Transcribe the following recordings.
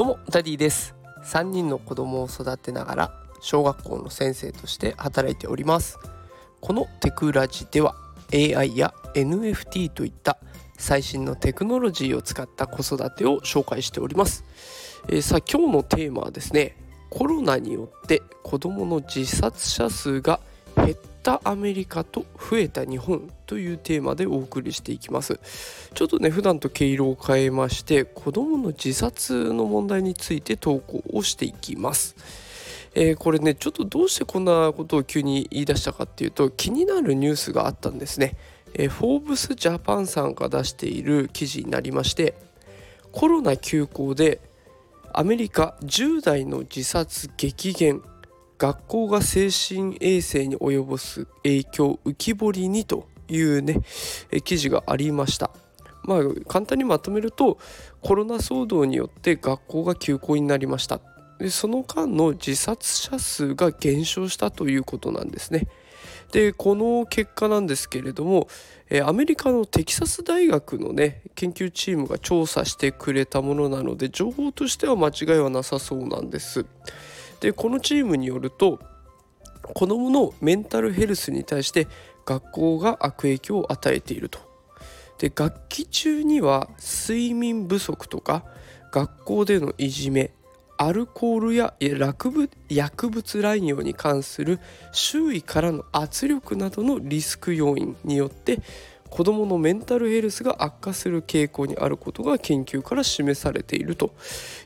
どうもダディです。3人の子供を育てながら小学校の先生として働いております。このテクラジでは AI や NFT といった最新のテクノロジーを使った子育てを紹介しております、えー、さあ今日のテーマはですねコロナによって子供の自殺者数が減ったアメリカと増えた日本というテーマでお送りしていきます。ちょっとね普段と毛色を変えまして子どもの自殺の問題について投稿をしていきます。えー、これねちょっとどうしてこんなことを急に言い出したかっていうと気になるニュースがあったんですね、えー、フォーブスジャパンさんが出している記事になりましてコロナ休校でアメリカ10代の自殺激減学校が精神衛生に及ぼす影響浮き彫りにというね記事がありました。まあ簡単にまとめるとコロナ騒動によって学校が休校になりました。でその間の自殺者数が減少したということなんですね。でこの結果なんですけれどもアメリカのテキサス大学のね研究チームが調査してくれたものなので情報としては間違いはなさそうなんです。でこのチームによると子どものメンタルヘルスに対して学校が悪影響を与えていると。で学期中には睡眠不足とか学校でのいじめアルコールや薬物乱用に関する周囲からの圧力などのリスク要因によって子どものメンタルヘルスが悪化する傾向にあることが研究から示されていると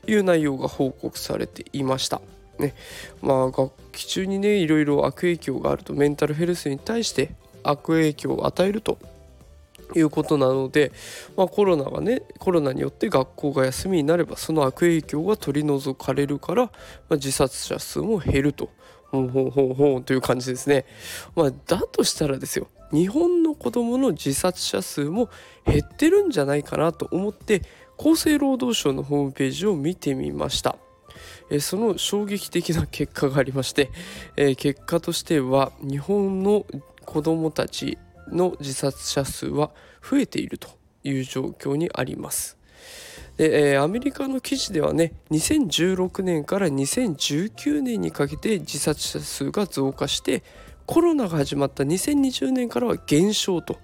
いう内容が報告されていました。ねまあ学期中にねいろいろ悪影響があるとメンタルヘルスに対して悪影響を与えるということなので、まあ、コロナがねコロナによって学校が休みになればその悪影響が取り除かれるから、まあ、自殺者数も減ると。ほんほんほんほんという感じですね。まあ、だとしたらですよ日本の子どもの自殺者数も減ってるんじゃないかなと思って厚生労働省のホームページを見てみました。えその衝撃的な結果がありまして、え結果としては日本の子どもたちの自殺者数は増えているという状況にあります。で、え、アメリカの記事ではね2016年から2019年にかけて自殺者数が増加してコロナが始まった2020年からは減少と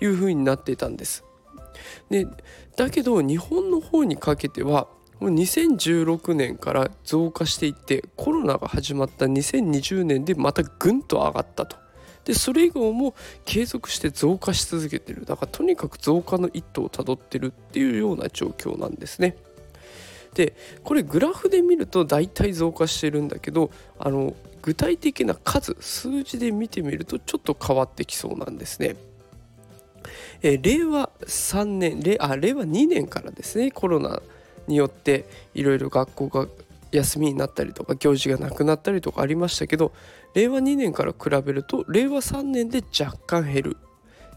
いうふうになっていたんです。でだけど日本の方にかけては2016年から増加していってコロナが始まった2020年でまたぐんと上がったと。でそれ以後も継続して増加し続けてるだからとにかく増加の一途をたどってるっていうような状況なんですね。でこれグラフで見ると大体増加してるんだけどあの具体的な数数字で見てみるとちょっと変わってきそうなんですね。え令和3年令あ令和2年からですねコロナによっていろいろ学校が休みになったりとか行事がなくなったりとかありましたけど令和2年から比べると令和3年で若干減る。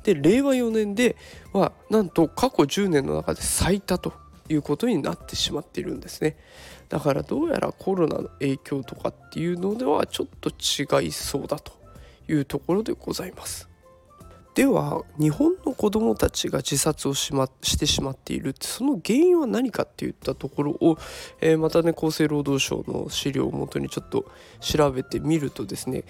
で令和4年ではなんと過去10年の中で最多ということになってしまっているんですね。だからどうやらコロナの影響とかっていうのではちょっと違いそうだというところでございます。では日本の子どもたちが自殺をし,、ま、してしまっている。その原因は何かっていったところを、えー、またね厚生労働省の資料をもとにちょっと調べてみるとですね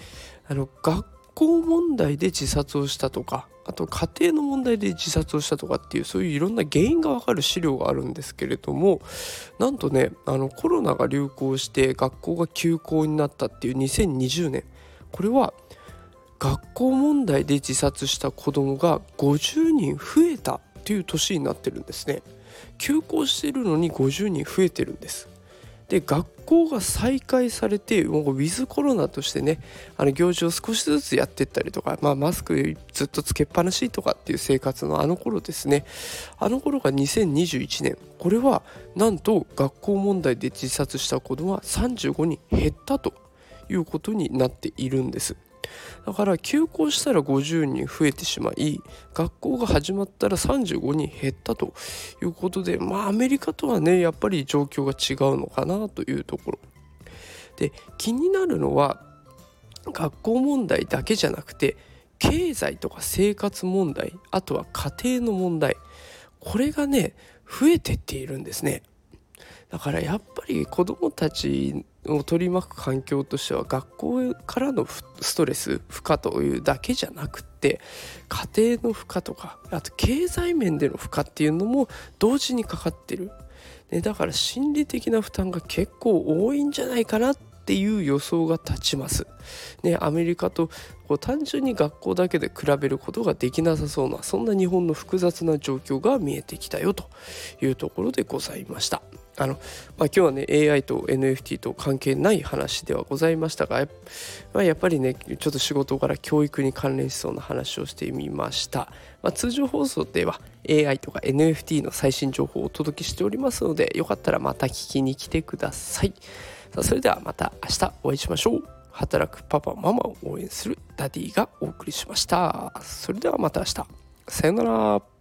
あの学校問題で自殺をしたとかあと家庭の問題で自殺をしたとかっていうそういういろんな原因がわかる資料があるんですけれどもなんとねあのコロナが流行して学校が休校になったっていう2020年これは学校問題で自殺した子どもが50人増えたっていう年になってるんですね。休校してるのに50人増えてるんです。で学校が再開されてもうウィズコロナとしてねあの行事を少しずつやってったりとか、まあ、マスクずっとつけっぱなしとかっていう生活のあの頃ですね。あの頃が2021年。これはなんと学校問題で自殺した子どもは35人減ったということになっているんです。だから休校したら50人増えてしまい学校が始まったら35人減ったということでまあアメリカとはねやっぱり状況が違うのかなというところ。で気になるのは学校問題だけじゃなくて経済とか生活問題あとは家庭の問題これがね増えてっているんですね。だからやっぱり子どもたちを取り巻く環境としては学校からのストレス負荷というだけじゃなくて家庭の負荷とかあと経済面での負荷っていうのも同時にかかってる、ね、だから心理的な負担が結構多いんじゃないかなっていう予想が立ちます。ね、アメリカとこう単純に学校だけで比べることができなさそうなそんな日本の複雑な状況が見えてきたよというところでございました。あの、まあ、今日はね AI と NFT と関係ない話ではございましたがや,、まあ、やっぱりねちょっと仕事から教育に関連しそうな話をしてみました、まあ、通常放送では AI とか NFT の最新情報をお届けしておりますのでよかったらまた聞きに来てください。さあそれではまた明日お会いしましょう。働くパパママを応援するダディがお送りしました。それではまた明日。さようなら。